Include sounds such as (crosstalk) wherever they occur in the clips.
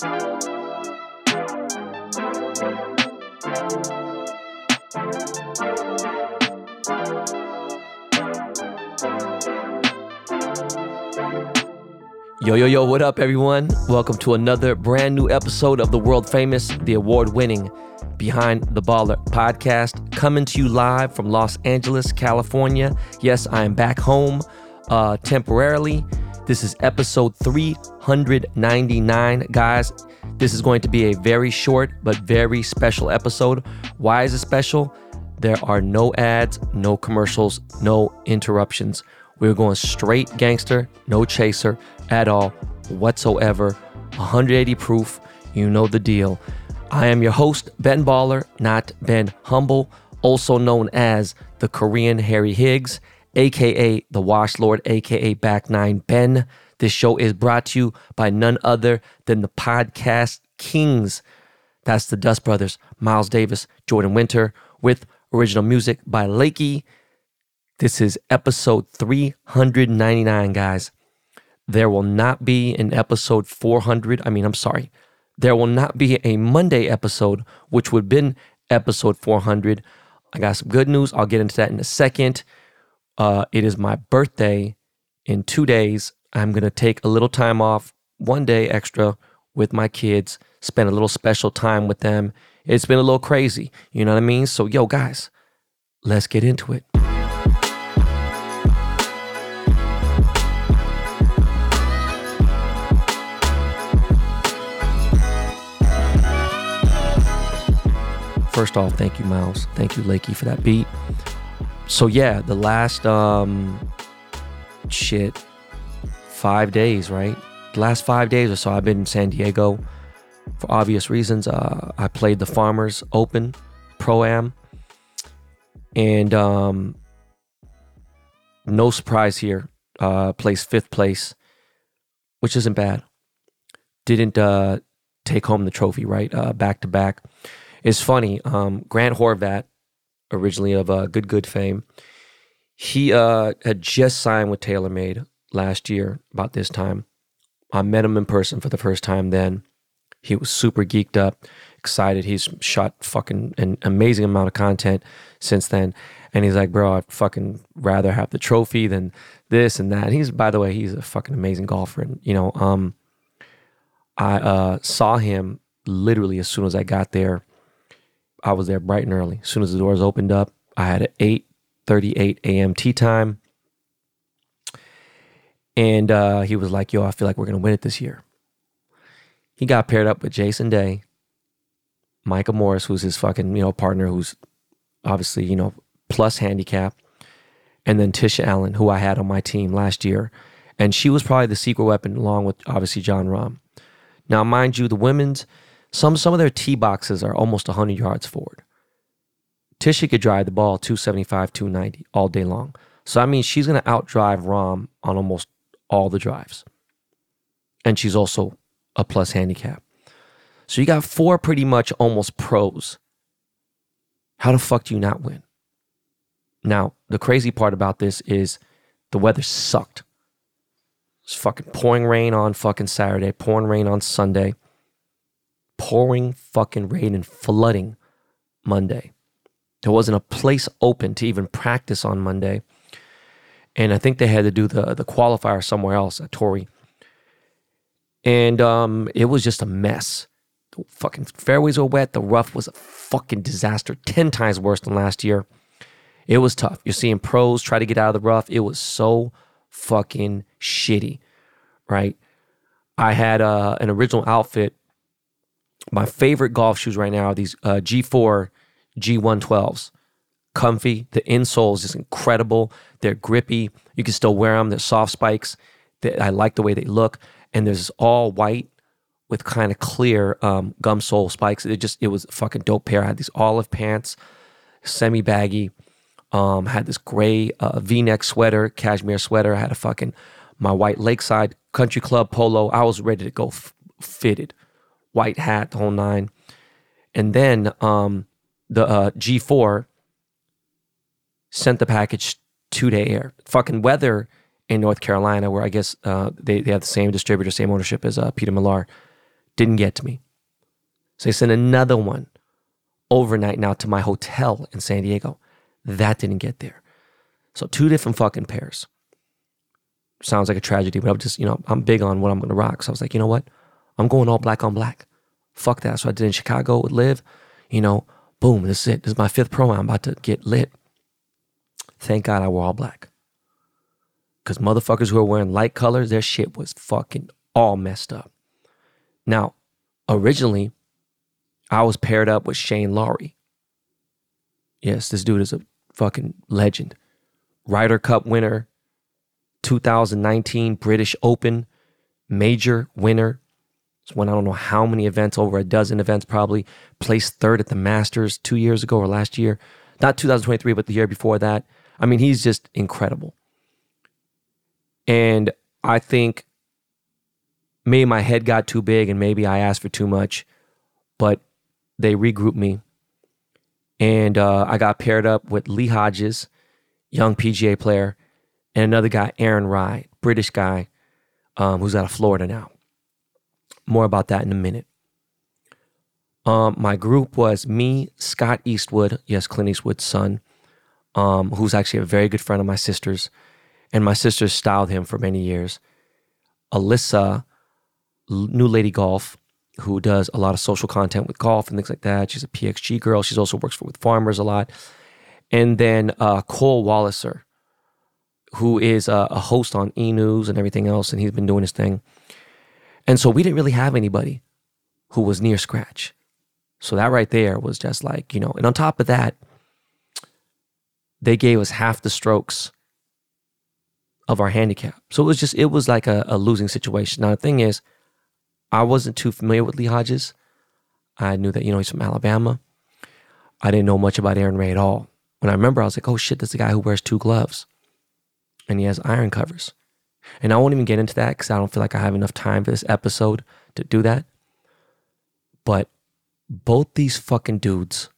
Yo, yo, yo, what up, everyone? Welcome to another brand new episode of the world famous, the award winning Behind the Baller podcast, coming to you live from Los Angeles, California. Yes, I am back home uh, temporarily. This is episode 399. Guys, this is going to be a very short but very special episode. Why is it special? There are no ads, no commercials, no interruptions. We're going straight gangster, no chaser at all whatsoever. 180 proof. You know the deal. I am your host, Ben Baller, not Ben Humble, also known as the Korean Harry Higgs, aka the Wash Lord, aka Back Nine Ben. This show is brought to you by none other than the podcast kings. That's the Dust Brothers, Miles Davis, Jordan Winter, with original music by Lakey. This is episode 399, guys. There will not be an episode 400. I mean, I'm sorry. There will not be a Monday episode, which would have been episode 400. I got some good news. I'll get into that in a second. Uh, it is my birthday in two days. I'm going to take a little time off, one day extra with my kids, spend a little special time with them. It's been a little crazy. You know what I mean? So, yo, guys, let's get into it. First off, thank you, Miles. Thank you, Lakey, for that beat. So yeah, the last um shit five days, right? The last five days or so, I've been in San Diego for obvious reasons. Uh, I played the Farmers Open Pro Am, and um, no surprise here. Uh, placed fifth place, which isn't bad. Didn't uh, take home the trophy, right? Uh, back to back. It's funny. Um, Grant Horvat, originally of uh, Good Good fame, he uh, had just signed with TaylorMade last year about this time. I met him in person for the first time then. He was super geeked up, excited. He's shot fucking an amazing amount of content since then. And he's like, bro, I'd fucking rather have the trophy than this and that. And he's, by the way, he's a fucking amazing golfer. And, you know, um, I uh, saw him literally as soon as I got there I was there bright and early. As soon as the doors opened up, I had an 8:38 a.m. tea time. And uh, he was like, yo, I feel like we're gonna win it this year. He got paired up with Jason Day, Micah Morris, who's his fucking, you know, partner, who's obviously, you know, plus handicap, and then Tisha Alyn, who I had on my team last year. And she was probably the secret weapon along with obviously Jon Rahm. Now, mind you, the women's some some of their tee boxes are almost 100 yards forward. Tisha could drive the ball 275, 290 all day long. So I mean, she's going to outdrive Rahm on almost all the drives. And she's also a plus handicap. So you got four pretty much almost pros. How the fuck do you not win? Now, the crazy part about this is the weather sucked. It's fucking pouring rain on fucking Saturday, pouring rain on Sunday pouring fucking rain and flooding Monday. There wasn't a place open to even practice on Monday. And I think they had to do the, the qualifier somewhere else at Torrey. And um, it was just a mess. The fucking fairways were wet. The rough was a fucking disaster, 10 times worse than last year. It was tough. You're seeing pros try to get out of the rough. It was so fucking shitty, right? I had uh, an original outfit my favorite golf shoes right now are these uh, G4 G112s. Comfy. The insoles is incredible. They're grippy. You can still wear them. They're soft spikes. They, I like the way they look. And there's all white with kind of clear um, gum sole spikes. It just it was a fucking dope pair. I had these olive pants, semi baggy. Um, had this gray uh, V-neck sweater, cashmere sweater. I had a fucking my white Lakeside Country Club polo. I was ready to go f- fitted white hat, the whole nine. And then um, the uh, G4 sent the package two day air. Fucking weather in North Carolina, where I guess uh, they, they have the same distributor, same ownership as uh, Peter Millar, Didn't get to me. So they sent another one overnight now to my hotel in San Diego. That didn't get there. So two different fucking pairs. Sounds like a tragedy, but I'm just, you know, I'm big on what I'm gonna rock. So I was like, you know what? I'm going all black on black. Fuck that. So I did in Chicago with Live, you know, boom, this is it. This is my fifth pro. I'm about to get lit. Thank God I wore all black. Because motherfuckers who are wearing light colors, their shit was fucking all messed up. Now, originally, I was paired up with Shane Lowry. Yes, this dude is a fucking legend. Ryder Cup winner, 2019 British Open major winner. Won I don't know how many events, over a dozen events probably. Placed third at the Masters two years ago or last year. Not 2023, but the year before that. I mean, he's just incredible. And I think maybe my head got too big and maybe I asked for too much, but they regrouped me. And uh, I got paired up with Lee Hodges, young PGA player, and another guy, Aaron Rai, British guy, um, who's out of Florida now. More about that in a minute. Um, my group was me, Scott Eastwood, yes, Clint Eastwood's son, um, who's actually a very good friend of my sister's, and my sister styled him for many years. Alyssa, New Lady Golf, who does a lot of social content with golf and things like that. She's a PXG girl. She's also works for, with farmers a lot. And then uh, Cole Walliser, who is a, a host on E News and everything else, and he's been doing his thing. And so we didn't really have anybody who was near scratch. So that right there was just like, you know, and on top of that, they gave us half the strokes of our handicap. So it was just, it was like a, a losing situation. Now, the thing is, I wasn't too familiar with Lee Hodges. I knew that, you know, he's from Alabama. I didn't know much about Aaron Rai at all. When I remember, I was like, oh shit, that's the guy who wears two gloves and he has iron covers. And I won't even get into that because I don't feel like I have enough time for this episode to do that. But both these fucking dudes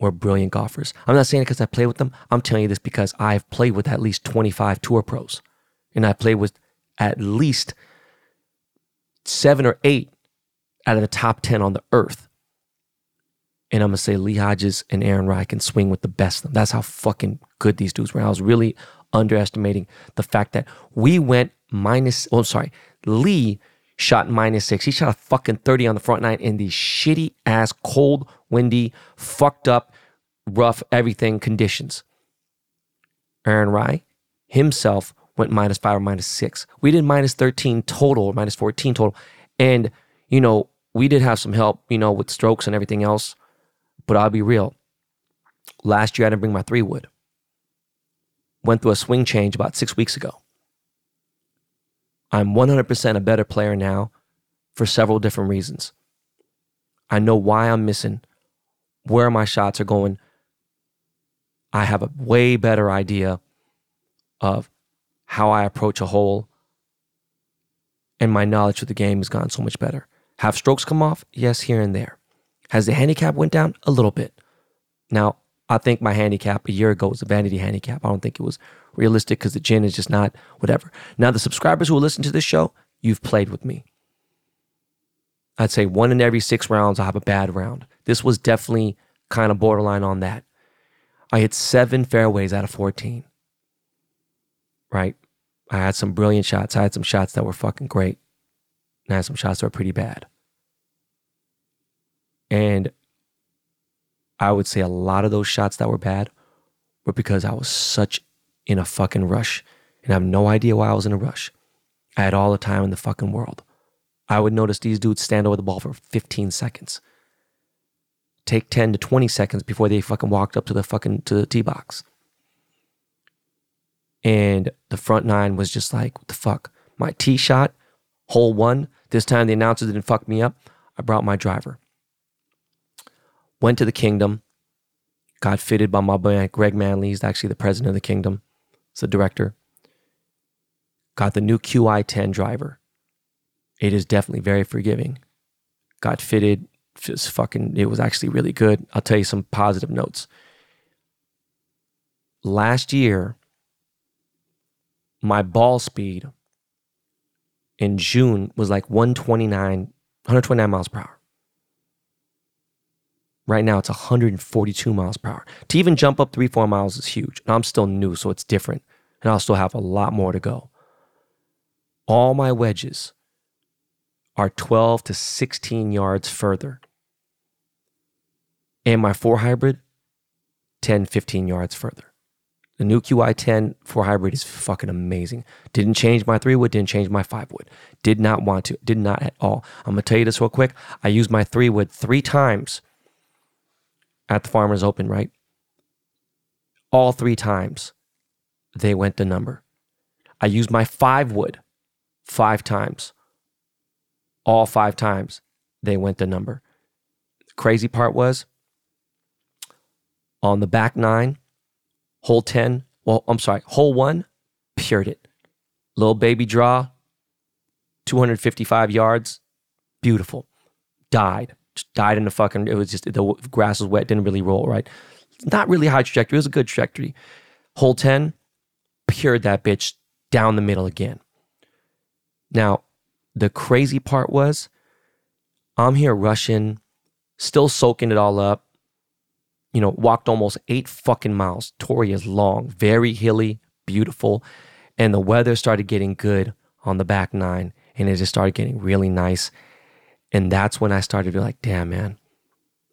were brilliant golfers. I'm not saying it because I played with them. I'm telling you this because I've played with at least 25 tour pros. And I played with at least seven or eight out of the top 10 on the earth. And I'm going to say Lee Hodges and Aaron Rai can swing with the best of them. That's how fucking good these dudes were. I was really underestimating the fact that we went minus, oh, sorry, Lee shot minus six. He shot a fucking 30 on the front nine in these shitty ass, cold, windy, fucked up, rough, everything conditions. Aaron Rai himself went minus five or minus six. We did minus 13 total or minus 14 total. And, you know, we did have some help, you know, with strokes and everything else. But I'll be real. Last year, I didn't bring my three wood. Went through a swing change about six weeks ago. I'm 100% a better player now for several different reasons. I know why I'm missing, where my shots are going. I have a way better idea of how I approach a hole, and my knowledge of the game has gotten so much better. Have strokes come off? Yes, here and there. Has the handicap went down? A little bit. Now, I think my handicap a year ago was a vanity handicap. I don't think it was realistic because the gin is just not whatever. Now, the subscribers who listen to this show, you've played with me. I'd say one in every six rounds, I have a bad round. This was definitely kind of borderline on that. I hit seven fairways out of 14 right? I had some brilliant shots. I had some shots that were fucking great. And I had some shots that were pretty bad. And I would say a lot of those shots that were bad were because I was such in a fucking rush. And I have no idea why I was in a rush. I had all the time in the fucking world. I would notice these dudes stand over the ball for 15 seconds. Take 10 to 20 seconds before they fucking walked up to the fucking to the tee box. And the front nine was just like, what the fuck? My tee shot, hole one. This time the announcer didn't fuck me up. I brought my driver. Went to the kingdom, got fitted by my boy Greg Manley. He's actually the president of the kingdom, he's the director. Got the new QI10 driver. It is definitely very forgiving. Got fitted, just fucking, it was actually really good. I'll tell you some positive notes. Last year, my ball speed in June was like 129, 129 miles per hour. Right now it's 142 miles per hour. To even jump up three, four miles is huge. And I'm still new, so it's different. And I'll still have a lot more to go. All my wedges are 12 to 16 yards further. And my four hybrid, 10, 15 yards further. The new QI10 4 hybrid is fucking amazing. Didn't change my three wood, didn't change my five wood. Did not want to, did not at all. I'm gonna tell you this real quick. I used my three wood three times at the Farmers Open, right? All three times they went the number. I used my five wood five times. All five times they went the number. Crazy part was on the back nine, hole 10, well, I'm sorry, hole one, pured it. Little baby draw, 255 yards, beautiful. Died. Died in the fucking, it was just, the grass was wet, didn't really roll, right? Not really high trajectory, it was a good trajectory. Hole 10, pured that bitch down the middle again. Now, the crazy part was I'm here rushing, still soaking it all up. You know, walked almost eight fucking miles. Torrey is long, very hilly, beautiful. And the weather started getting good on the back nine and it just started getting really nice. And that's when I started to be like, damn, man,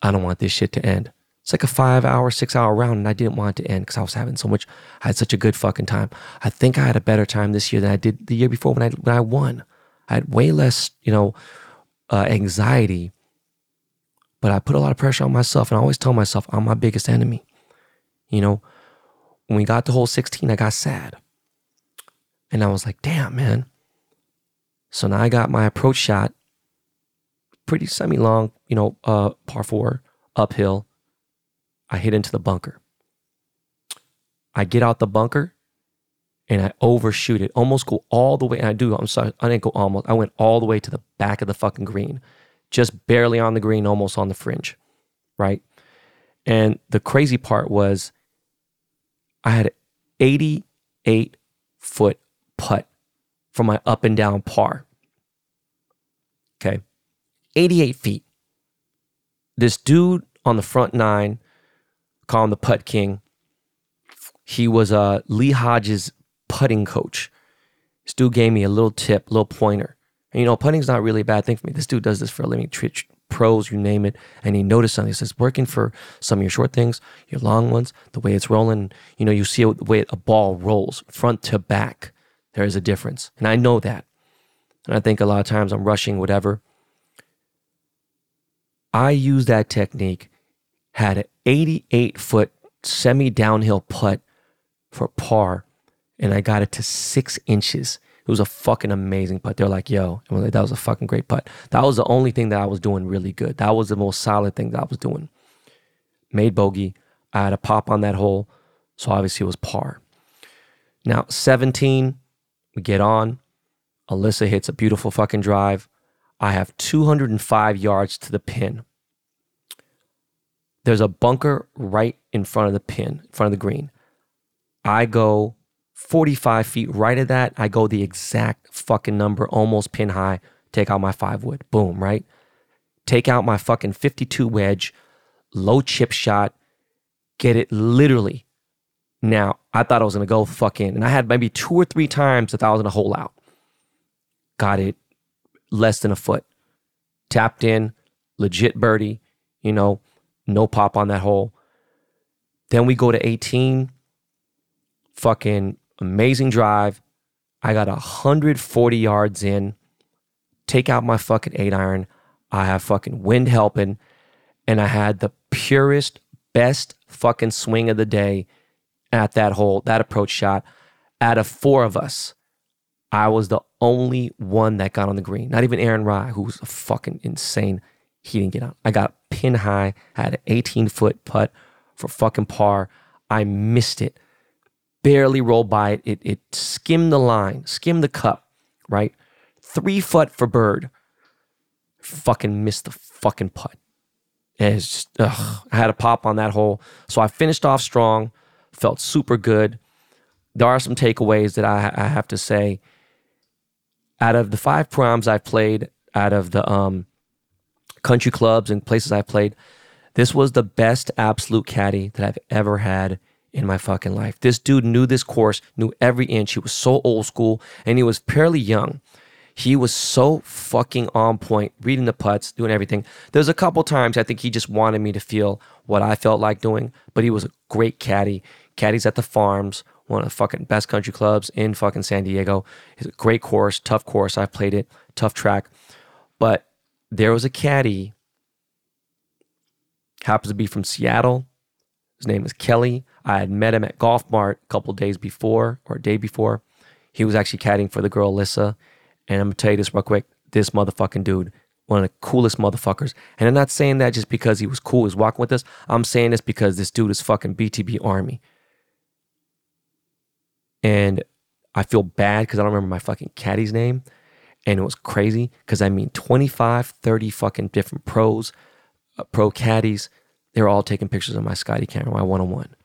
I don't want this shit to end. It's like a five hour, six hour round, and I didn't want it to end because I was having so much. I had such a good fucking time. I think I had a better time this year than I did the year before when I when I won. I had way less, you know, uh, anxiety, but I put a lot of pressure on myself, and I always tell myself I'm my biggest enemy. You know, when we got to hole 16, I got sad, and I was like, "Damn, man." So now I got my approach shot, pretty semi long, you know, uh, par four uphill I hit into the bunker. I get out the bunker and I overshoot it, almost go all the way. And I do, I'm sorry, I didn't go almost. I went all the way to the back of the fucking green, just barely on the green, almost on the fringe, right? And the crazy part was I had an 88 foot putt from my up and down par. Okay. 88 feet. This dude on the front nine call him the putt king. He was uh, Lee Hodges' putting coach. This dude gave me a little tip, a little pointer. And you know, putting's not really a bad thing for me. This dude does this for a living, Twitch, pros, you name it. And he noticed something. He says, working for some of your short things, your long ones, the way it's rolling, you know, you see the way a ball rolls front to back. There is a difference. And I know that. And I think a lot of times I'm rushing, whatever. I used that technique had an 88 foot semi downhill putt for par, and I got it to six inches. It was a fucking amazing putt. They're like, yo, like, that was a fucking great putt. That was the only thing that I was doing really good. That was the most solid thing that I was doing. Made bogey. I had a pop on that hole. So obviously it was par. Now, 17, we get on. Alyssa hits a beautiful fucking drive. I have 205 yards to the pin. There's a bunker right in front of the pin, in front of the green. I go 45 feet right of that. I go the exact fucking number, almost pin high. Take out my five wood. Boom, right? Take out my fucking 52 wedge, low chip shot, get it literally. Now, I thought I was gonna go fucking, and I had maybe two or three times that I was gonna hole out. Got it less than a foot. Tapped in, legit birdie, you know, no pop on that hole. Then we go to 18. Fucking amazing drive. I got 140 yards in. Take out my fucking eight iron. I have fucking wind helping. And I had the purest, best fucking swing of the day at that hole, that approach shot. Out of four of us, I was the only one that got on the green. Not even Aaron Rai, who was a fucking insane he didn't get on. I got pin high, had an 18 foot putt for fucking par. I missed it. Barely rolled by it. It, it skimmed the line, skimmed the cup, right? Three foot for bird. Fucking missed the fucking putt. And it's just, ugh, I had a pop on that hole. So I finished off strong, felt super good. There are some takeaways that I, I have to say. Out of the five proms I've played, out of the um, country clubs and places I've played, this was the best absolute caddy that I've ever had in my fucking life. This dude knew this course, knew every inch. He was so old school and he was fairly young. He was so fucking on point, reading the putts, doing everything. There's a couple times I think he just wanted me to feel what I felt like doing, but he was a great caddy. Caddies at the farms, one of the fucking best country clubs in fucking San Diego. It's a great course, tough course. I've played it, tough track. But there was a caddy, happens to be from Seattle. His name is Kelly. I had met him at Golf Mart a couple days before or a day before. He was actually caddying for the girl Alyssa. And I'm gonna tell you this real quick. This motherfucking dude, one of the coolest motherfuckers. And I'm not saying that just because he was cool, he was walking with us. I'm saying this because this dude is fucking BTB Army. And I feel bad because I don't remember my fucking caddy's name. And it was crazy because I mean 25, 30 fucking different pros, uh, pro caddies. They were all taking pictures of my Scotty Cameron, my one on one.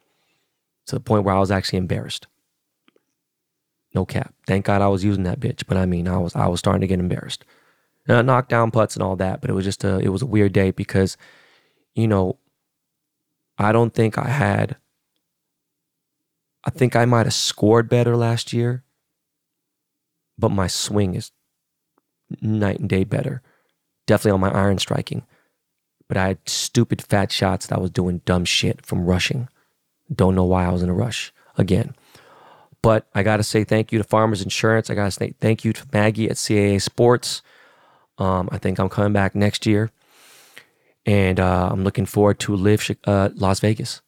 To the point where I was actually embarrassed. No cap. Thank God I was using that bitch. But I mean, I was I was starting to get embarrassed. Uh, knock down putts and all that, but it was just a it was a weird day because, you know, I don't think I had. I think I might have scored better last year, but my swing is night and day better. Definitely on my iron striking. But I had stupid fat shots that I was doing dumb shit from rushing. Don't know why I was in a rush again. But I got to say thank you to Farmers Insurance. I got to say thank you to Maggie at CAA Sports. Um, I think I'm coming back next year. And uh, I'm looking forward to LIV uh, Las Vegas.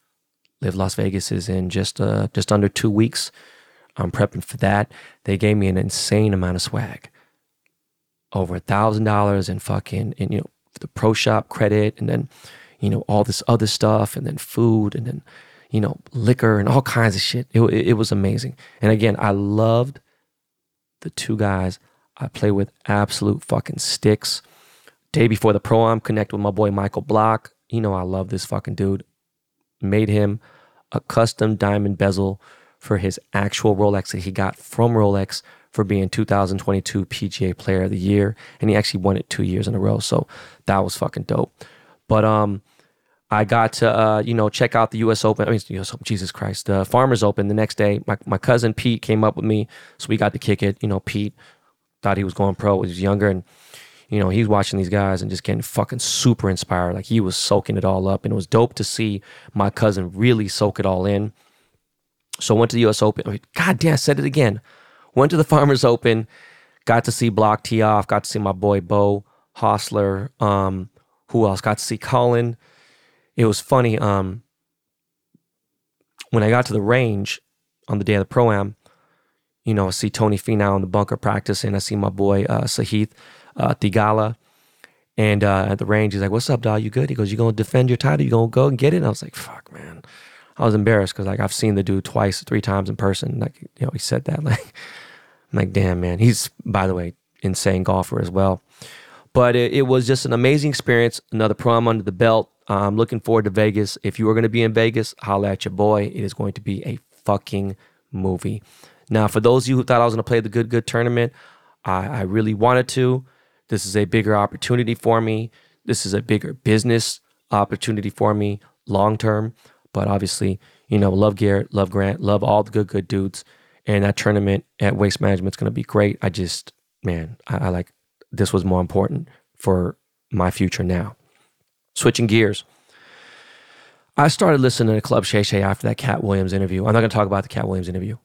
LIV Las Vegas is in just uh, just under two weeks. I'm prepping for that. They gave me an insane amount of swag, over a thousand dollars in fucking and you know the pro shop credit, and then you know all this other stuff, and then food, and then you know, liquor and all kinds of shit. It, it, was amazing. And again, I loved the two guys I play with absolute fucking sticks. Day before the pro I'm connect with my boy Michael Block. You know I love this fucking dude. Made him a custom diamond bezel for his actual Rolex that he got from Rolex for being 2022 PGA Player of the Year, and he actually won it two years in a row. So that was fucking dope. But um, I got to, uh, you know, check out the U.S. Open. I mean, US Open, Jesus Christ, the Farmers Open the next day. My, my cousin Pete came up with me, so we got to kick it. You know, Pete thought he was going pro. He was younger, and you know, he's watching these guys and just getting fucking super inspired. Like he was soaking it all up, and it was dope to see my cousin really soak it all in. So went to the U.S. Open. I mean, God damn, I said it again. Went to the (laughs) Farmers Open. Got to see Block tee off. Got to see my boy Beau Hossler. Um, who else? Got to see Colin it was funny. Um, when I got to the range on the day of the pro am, you know, I see Tony Finau in the bunker practicing. I see my boy uh, Sahith uh, Theegala. And uh, at the range, he's like, "What's up, dog? You good?" He goes, "You gonna defend your title? You gonna go and get it?" And I was like, "Fuck, man." I was embarrassed because like I've seen the dude twice, three times in person. Like you know, he said that. (laughs) Like, I'm like, damn, man. He's by the way insane golfer as well. But it, it was just an amazing experience. Another prom under the belt. I'm looking forward to Vegas. If you are going to be in Vegas, holla at your boy. It is going to be a fucking movie. Now, for those of you who thought I was going to play the Good Good tournament, I, I really wanted to. This is a bigger opportunity for me. This is a bigger business opportunity for me long term. But obviously, you know, love Garrett, love Grant, love all the good, good dudes. And that tournament at Waste Management is going to be great. I just, man, I, I like this was more important for my future now. Switching gears. I started listening to Club Shay Shay after that Katt Williams interview. I'm not going to talk about the Katt Williams interview,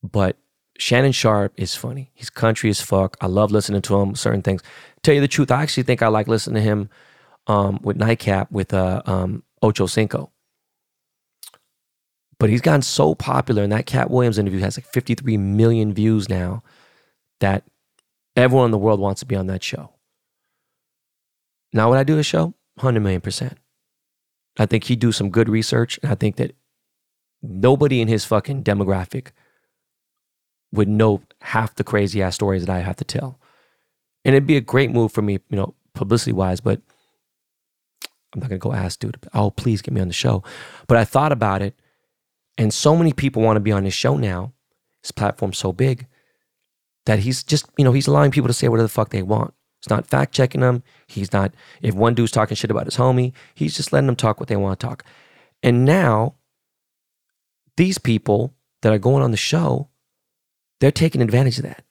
but Shannon Sharpe is funny. He's country as fuck. I love listening to him, certain things. Tell you the truth, I actually think I like listening to him um, with Nightcap with uh, um, Ocho Cinco. But he's gotten so popular, and that Katt Williams interview has like 53 million views now that everyone in the world wants to be on that show. Now, would I do a show? 100 million percent. I think he'd do some good research. And I think that nobody in his fucking demographic would know half the crazy ass stories that I have to tell. And it'd be a great move for me, you know, publicity wise, but I'm not to go ask dude, oh, please get me on the show. But I thought about it, and so many people want to be on this show now. This platform's so big. that he's just, you know, he's allowing people to say whatever the fuck they want. He's not fact checking them. He's not, if one dude's talking shit about his homie, he's just letting them talk what they want to talk. And now, these people that are going on the show, they're taking advantage of that.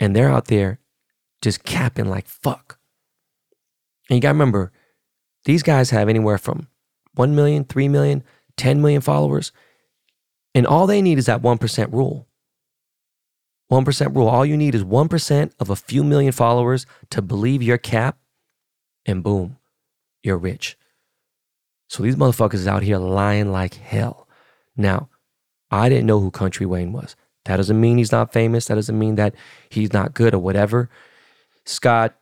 And they're out there just capping like fuck. And you got to remember, these guys have anywhere from 1 million, 3 million, 10 million followers. And all they need is that 1% rule. 1% rule. All you need is 1% of a few million followers to believe your cap, and boom, you're rich. So these motherfuckers out here lying like hell. Now, I didn't know who Country Wayne was. That doesn't mean he's not famous. That doesn't mean that he's not good or whatever. Scott,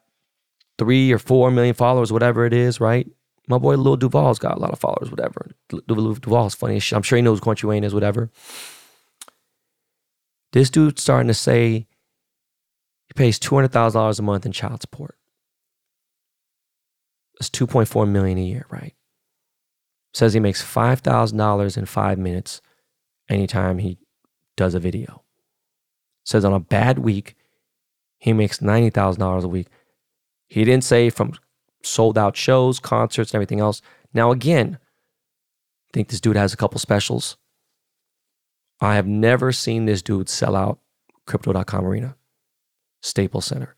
three or four million followers, whatever it is, right? My boy Lil Duval's got a lot of followers, whatever. Lil Duval's funny I'm sure he knows Country Wayne is, whatever. This dude's starting to say he pays $200,000 a month in child support. That's 2.4 million a year, right? Says he makes $5,000 in five minutes anytime he does a video. Says on a bad week, he makes $90,000 a week. He didn't say from sold out shows, concerts, and everything else. Now, again, I think this dude has a couple specials. I have never seen this dude sell out crypto.com arena, Staples Center.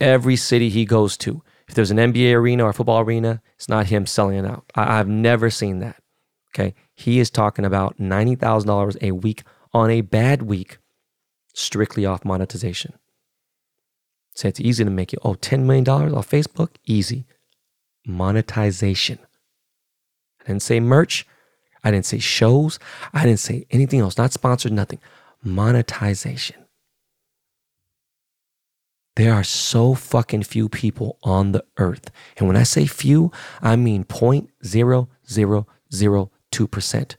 Every city he goes to, if there's an NBA arena or a football arena, it's not him selling it out. I, have never seen that. Okay. He is talking about $90,000 a week on a bad week, strictly off monetization. Say it's easy to make it. Oh, $10 million off Facebook? Easy. Monetization. I didn't say merch. I didn't say shows. I didn't say anything else, not sponsored, nothing. Monetization. There are so fucking few people on the earth. And when I say few, I mean 0.0002%.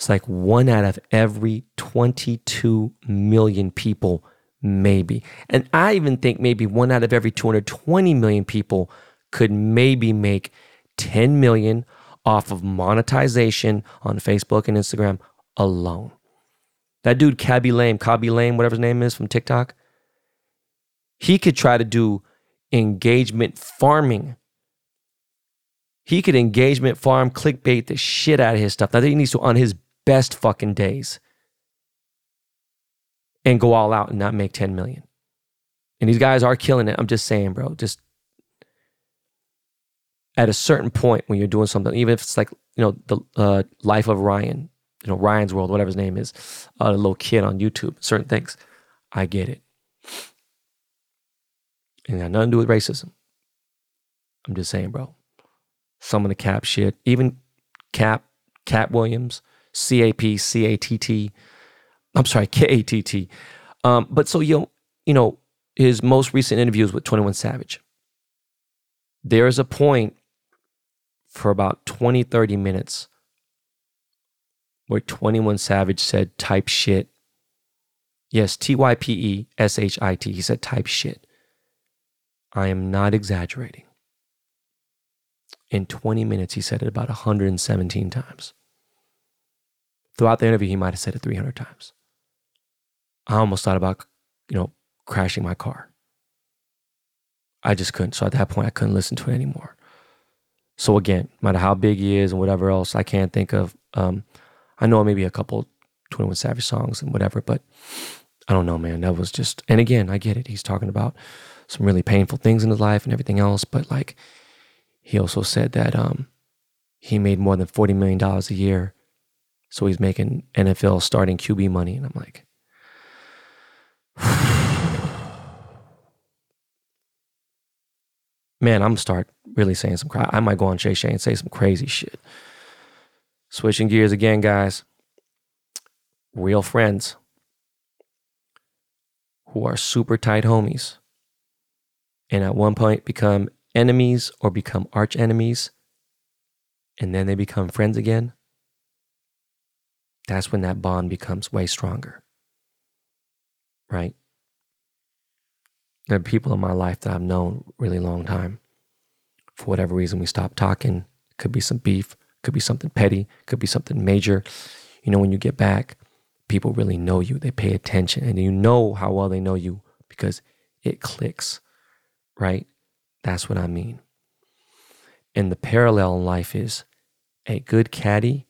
It's like one out of every 22 million people, maybe. And I even think maybe one out of every 220 million people could maybe make 10 million off of monetization on Facebook and Instagram alone. That dude, Khaby Lame, Khaby Lame, whatever his name is from TikTok, he could try to do engagement farming. He could engagement farm, clickbait the shit out of his stuff. Now, he needs to on his best fucking days and go all out and not make 10 million. And these guys are killing it. I'm just saying, bro. Just at a certain point when you're doing something, even if it's like, you know, the uh, life of Ryan, you know, Ryan's World, whatever his name is, uh, a little kid on YouTube, certain things, I get it. And got nothing to do with racism. I'm just saying, bro. Some of the cap shit, even Cap, Katt Williams, C A P, C A T T, I'm sorry, (laughs) K A T T. Um, but so, you know, you know, his most recent interviews with 21 Savage, there is a point for about 20, 30 minutes where 21 Savage said type shit. Yes, T Y P E S H I T. He said type shit. I am not exaggerating. In 20 minutes, he said it about 117 times. Throughout the interview, he might have said it 300 times. I almost thought about, you know, crashing my car. I just couldn't. So at that point, I couldn't listen to it anymore. So again, no matter how big he is and whatever else, I can't think of. Um, I know maybe a couple Twenty One Savage songs and whatever, but I don't know, man. That was just. And again, I get it. He's talking about some really painful things in his life and everything else, but like, he also said that um, he made more than forty million dollars a year, so he's making NFL starting QB money, and I'm like. (sighs) man, I'm start really saying some. Cra- I might go on Shay Shay and say some crazy shit. Switching gears again, guys. Real friends who are super tight homies, and at one point become enemies or become arch enemies, and then they become friends again. That's when that bond becomes way stronger. Right? There are people in my life that I've known really long time. For whatever reason, we stopped talking. Could be some beef, could be something petty, could be something major. You know, when you get back, people really know you. They pay attention and you know how well they know you because it clicks, right? That's what I mean. And the parallel in life is a good caddy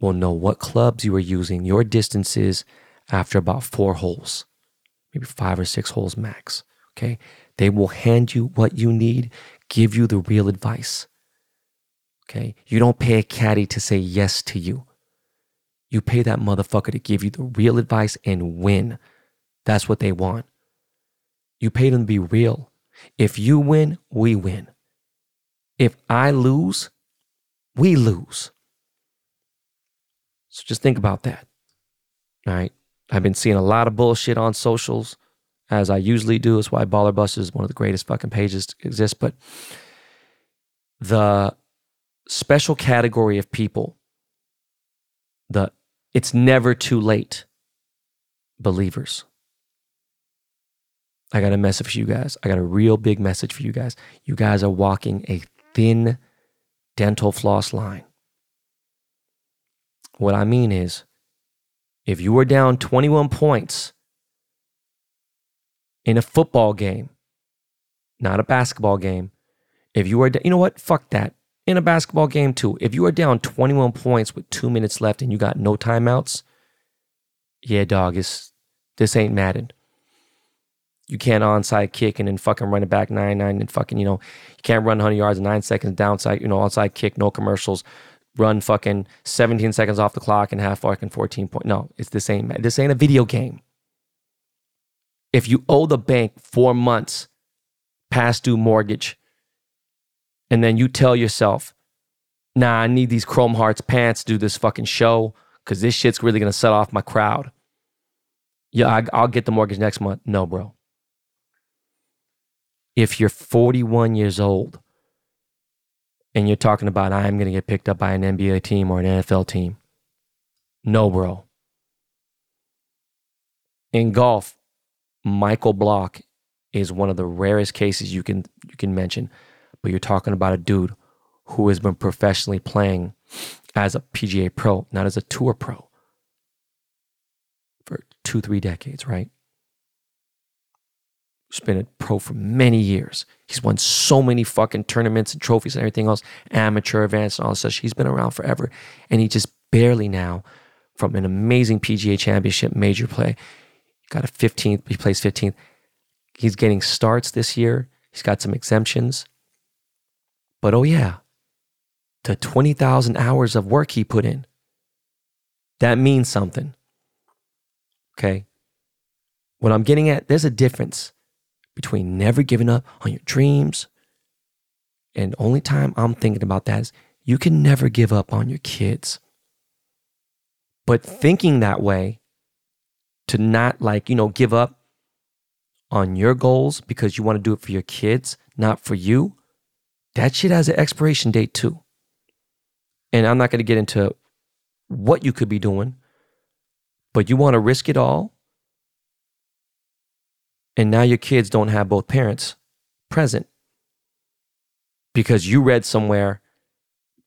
will know what clubs you are using, your distances after about four holes, maybe five or six holes max. Okay. They will hand you what you need, give you the real advice. Okay. You don't pay a caddy to say yes to you. You pay that motherfucker to give you the real advice and win. That's what they want. You pay them to be real. If you win, we win. If I lose, we lose. So just think about that. All right. I've been seeing a lot of bullshit on socials, as I usually do. That's why Baller Bus is one of the greatest fucking pages to exist. But the special category of people, the it's never too late believers. I got a message for you guys. I got a real big message for you guys. You guys are walking a thin dental floss line. What I mean is, if you were down 21 points in a football game, not a basketball game, if you are, you know what? Fuck that. In a basketball game, too, if you are down 21 points with two minutes left and you got no timeouts, yeah, dog, it's, this ain't Madden. You can't onside kick and then fucking run it back nine nine and fucking you know you can't run 100 yards in nine seconds downside you know onside kick no commercials run fucking 17 seconds off the clock and have fucking 14 point. No, it's the same. This ain't a video game. If you owe the bank four months past due mortgage, and then you tell yourself, nah, I need these Chrome Hearts pants to do this fucking show because this shit's really gonna set off my crowd. Yeah, I, I'll get the mortgage next month. No, bro. If you're 41 years old and you're talking about I'm going to get picked up by an NBA team or an NFL team. No, bro. In golf, Michael Block is one of the rarest cases you can you can mention, but you're talking about a dude who has been professionally playing as a PGA pro, not as a tour pro, for two, three decades, right? He's been a pro for many years. He's won so many fucking tournaments and trophies and everything else, amateur, advanced, and all stuff. He's been around forever. And he just barely now, from an amazing PGA championship major play, got a 15th, he plays 15th. He's getting starts this year. He's got some exemptions. But oh, yeah, the 20,000 hours of work he put in, that means something. Okay. What I'm getting at, there's a difference between never giving up on your dreams. And only time I'm thinking about that is you can never give up on your kids. But thinking that way to not like, you know, give up on your goals because you want to do it for your kids, not for you, that shit has an expiration date too. And I'm not going to get into what you could be doing, but you want to risk it all and now your kids don't have both parents present because you read somewhere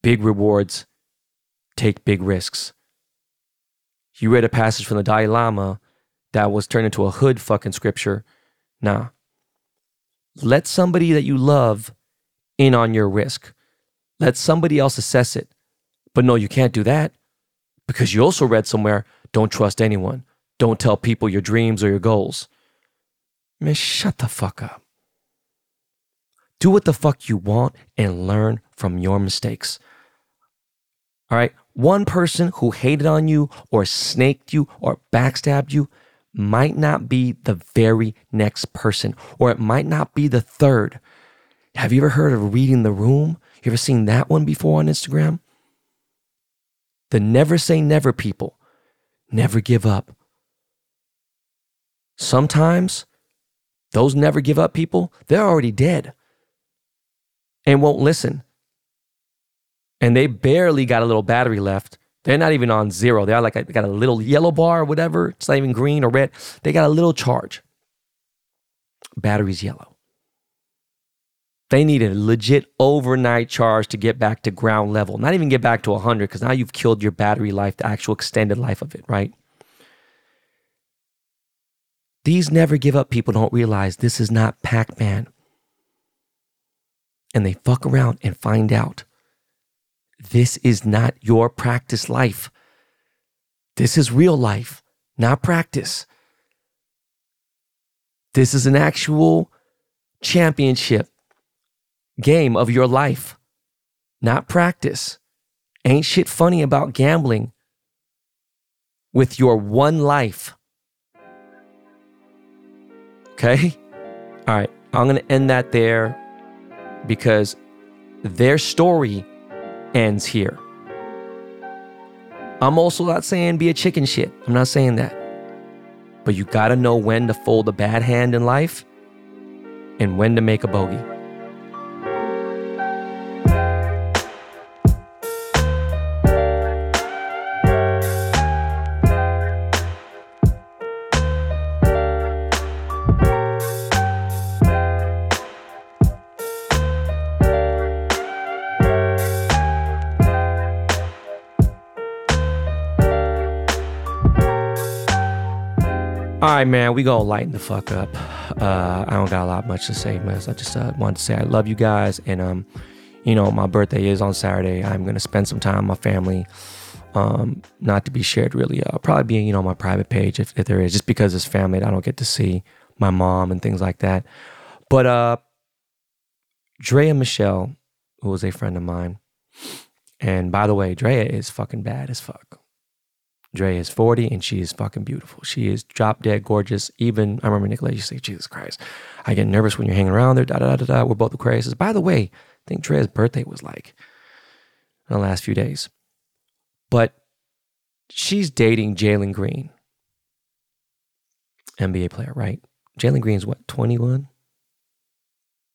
big rewards take big risks. You read a passage from the Dalai Lama that was turned into a hood fucking scripture. Nah. Let somebody that you love in on your risk. Let somebody else assess it. But no, you can't do that because you also read somewhere don't trust anyone. Don't tell people your dreams or your goals. Man, shut the fuck up. Do what the fuck you want and learn from your mistakes. All right. One person who hated on you or snaked you or backstabbed you might not be the very next person, or it might not be the third. Have you ever heard of reading the room? You ever seen that one before on Instagram? The never say never people never give up. Sometimes those never give up people, they're already dead and won't listen. And they barely got a little battery left. They're not even on zero. They're like, they got a little yellow bar or whatever. It's not even green or red. They got a little charge. Battery's yellow. They need a legit overnight charge to get back to ground level. Not even get back to 100 because now you've killed your battery life, the actual extended life of it, right? These never give up people don't realize this is not Pac Man. And they fuck around and find out this is not your practice life. This is real life, not practice. This is an actual championship game of your life, not practice. Ain't shit funny about gambling with your one life. Okay? All right. I'm going to end that there because their story ends here. I'm also not saying be a chicken shit. I'm not saying that. But you got to know when to fold a bad hand in life and when to make a bogey. All right, man, we gonna lighten the fuck up. Uh, I don't got a lot much to say, man. I just uh, wanted to say I love you guys, and um, you know, my birthday is on Saturday. I'm gonna spend some time with my family. Um, not to be shared really. I'll probably be, you know, my private page if, if there is, just because it's family. I don't get to see my mom and things like that. But uh, Draya Michele, who was a friend of mine, and by the way, Draya is fucking bad as fuck. Dre is 40 and she is fucking beautiful. She is drop dead gorgeous. Even I remember Nicolay used to say, Jesus Christ, I get nervous when you're hanging around there. Da da da da. We're both craziest. By the way, I think Dre's birthday was like in the last few days. But she's dating Jalen Green, NBA player, right? Jalen Green's what, 21?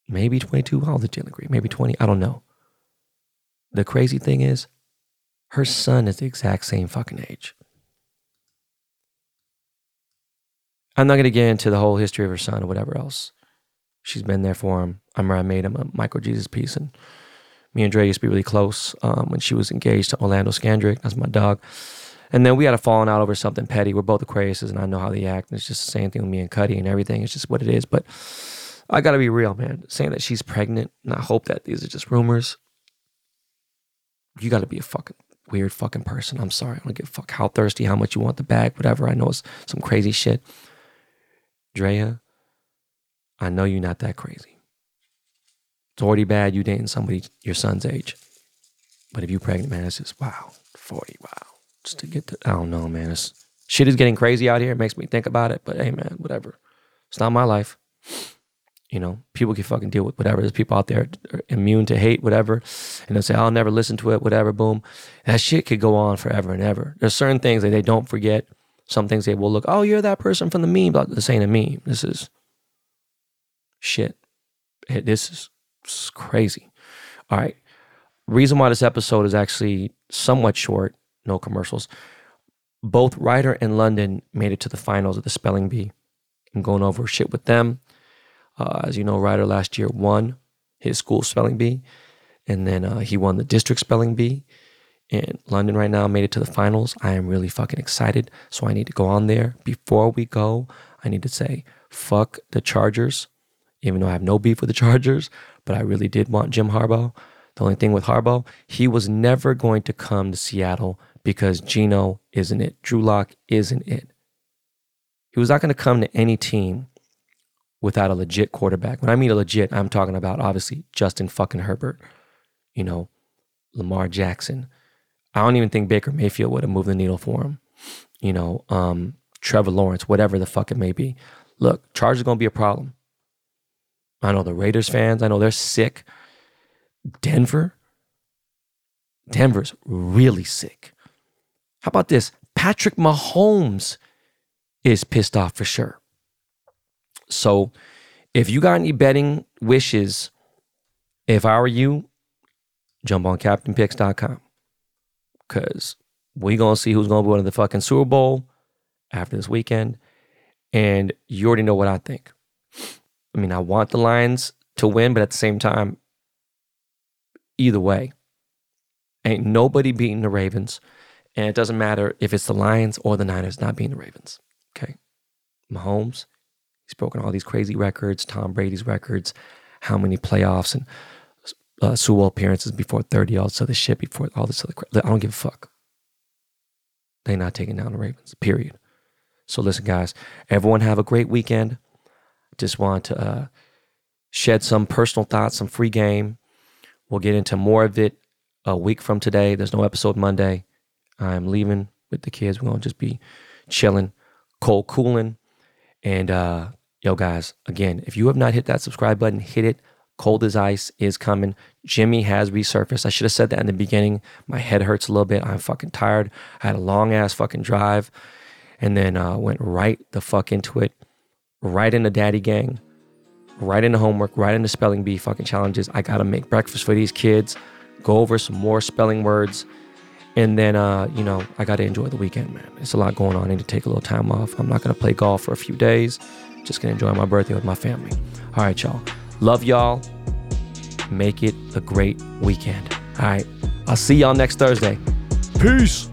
Maybe 22? How old is Jalen Green? Maybe 20? I don't know. The crazy thing is, her son is the exact same fucking age. I'm not going to get into the whole history of her son or whatever else. She's been there for him. I remember I made him a Michael Jesus piece, and me and Dre used to be really close um, when she was engaged to Orlando Scandrick. That's my dog. And then we had a falling out over something petty. We're both craziest, and I know how they act. And it's just the same thing with me and Cuddy and everything. It's just what it is. But I got to be real, man. Saying that she's pregnant, and I hope that these are just rumors. You got to be a fucking weird fucking person. I'm sorry. I don't give a fuck how thirsty, how much you want the bag, whatever. I know it's some crazy shit. Draya, I know you're not that crazy. It's already bad you dating somebody your son's age. But if you're pregnant, man, it's just wow, 40, wow. Just to get to, I don't know, man. It's, shit is getting crazy out here. It makes me think about it. But hey, man, whatever. It's not my life. You know, people can fucking deal with whatever. There's people out there immune to hate, whatever. And they'll say, I'll never listen to it, whatever, boom. That shit could go on forever and ever. There's certain things that they don't forget some things they will look, oh, you're that person from the meme, but this ain't a meme. This is shit. This is crazy. All right. Reason why this episode is actually somewhat short, no commercials. Both Ryder and London made it to the finals of the spelling bee. I'm going over shit with them. Uh, as you know, Ryder last year won his school spelling bee, and then uh, he won the district spelling bee in London right now, made it to the finals. I am really fucking excited. So I need to go on there. Before we go, I need to say, fuck the Chargers, even though I have no beef with the (laughs) Chargers, but I really did want Jim Harbaugh. The only thing with Harbaugh, he was never going to come to Seattle because Geno isn't it. Drew Lock isn't it. He was not going to come to any team without a legit quarterback. When I mean a legit, I'm talking about obviously Justin fucking Herbert, you know, Lamar Jackson, I don't even think Baker Mayfield would have moved the needle for him. You know, um, Trevor Lawrence, whatever the fuck it may be. Look, Chargers going to be a problem. I know the Raiders fans, I know they're sick. Denver, Denver's really sick. How about this? Patrick Mahomes is pissed off for sure. So, if you got any betting wishes, if I were you, jump on captainpicks.com because we gonna see who's gonna be win the fucking Super Bowl after this weekend, and you already know what I think. I mean, I want the Lions to win, but at the same time, either way, ain't nobody beating the Ravens, and it doesn't matter if it's the Lions or the Niners not beating the Ravens. Okay, Mahomes He's broken all these crazy records, Tom Brady's records, how many playoffs and uh, Super Bowl appearances before 30, all this other shit, before all this other crap. I don't give a fuck. They're not taking down the Ravens, period. So listen, guys, everyone have a great weekend. Just want to uh, shed some personal thoughts, some free game. We'll get into more of it a week from today. There's no episode Monday. I'm leaving with the kids. We're going to just be chilling, cold cooling. And uh, yo, guys, again, if you have not hit that subscribe button, hit it. Cold as ice is coming. Jimmy has resurfaced. I should have said that in the beginning. My head hurts a little bit. I'm fucking tired. I had a long ass fucking drive and then uh, went right the fuck into it, right into daddy gang, right into homework, right into spelling bee fucking challenges. I gotta make breakfast for these kids, go over some more spelling words, and then uh, you know I gotta enjoy the weekend, man. It's a lot going on. I need to take a little time off. I'm not gonna play golf for a few days. Just gonna enjoy my birthday with my family. All right, y'all. Love y'all. Make it a great weekend. All right. I'll see y'all next Thursday. Peace.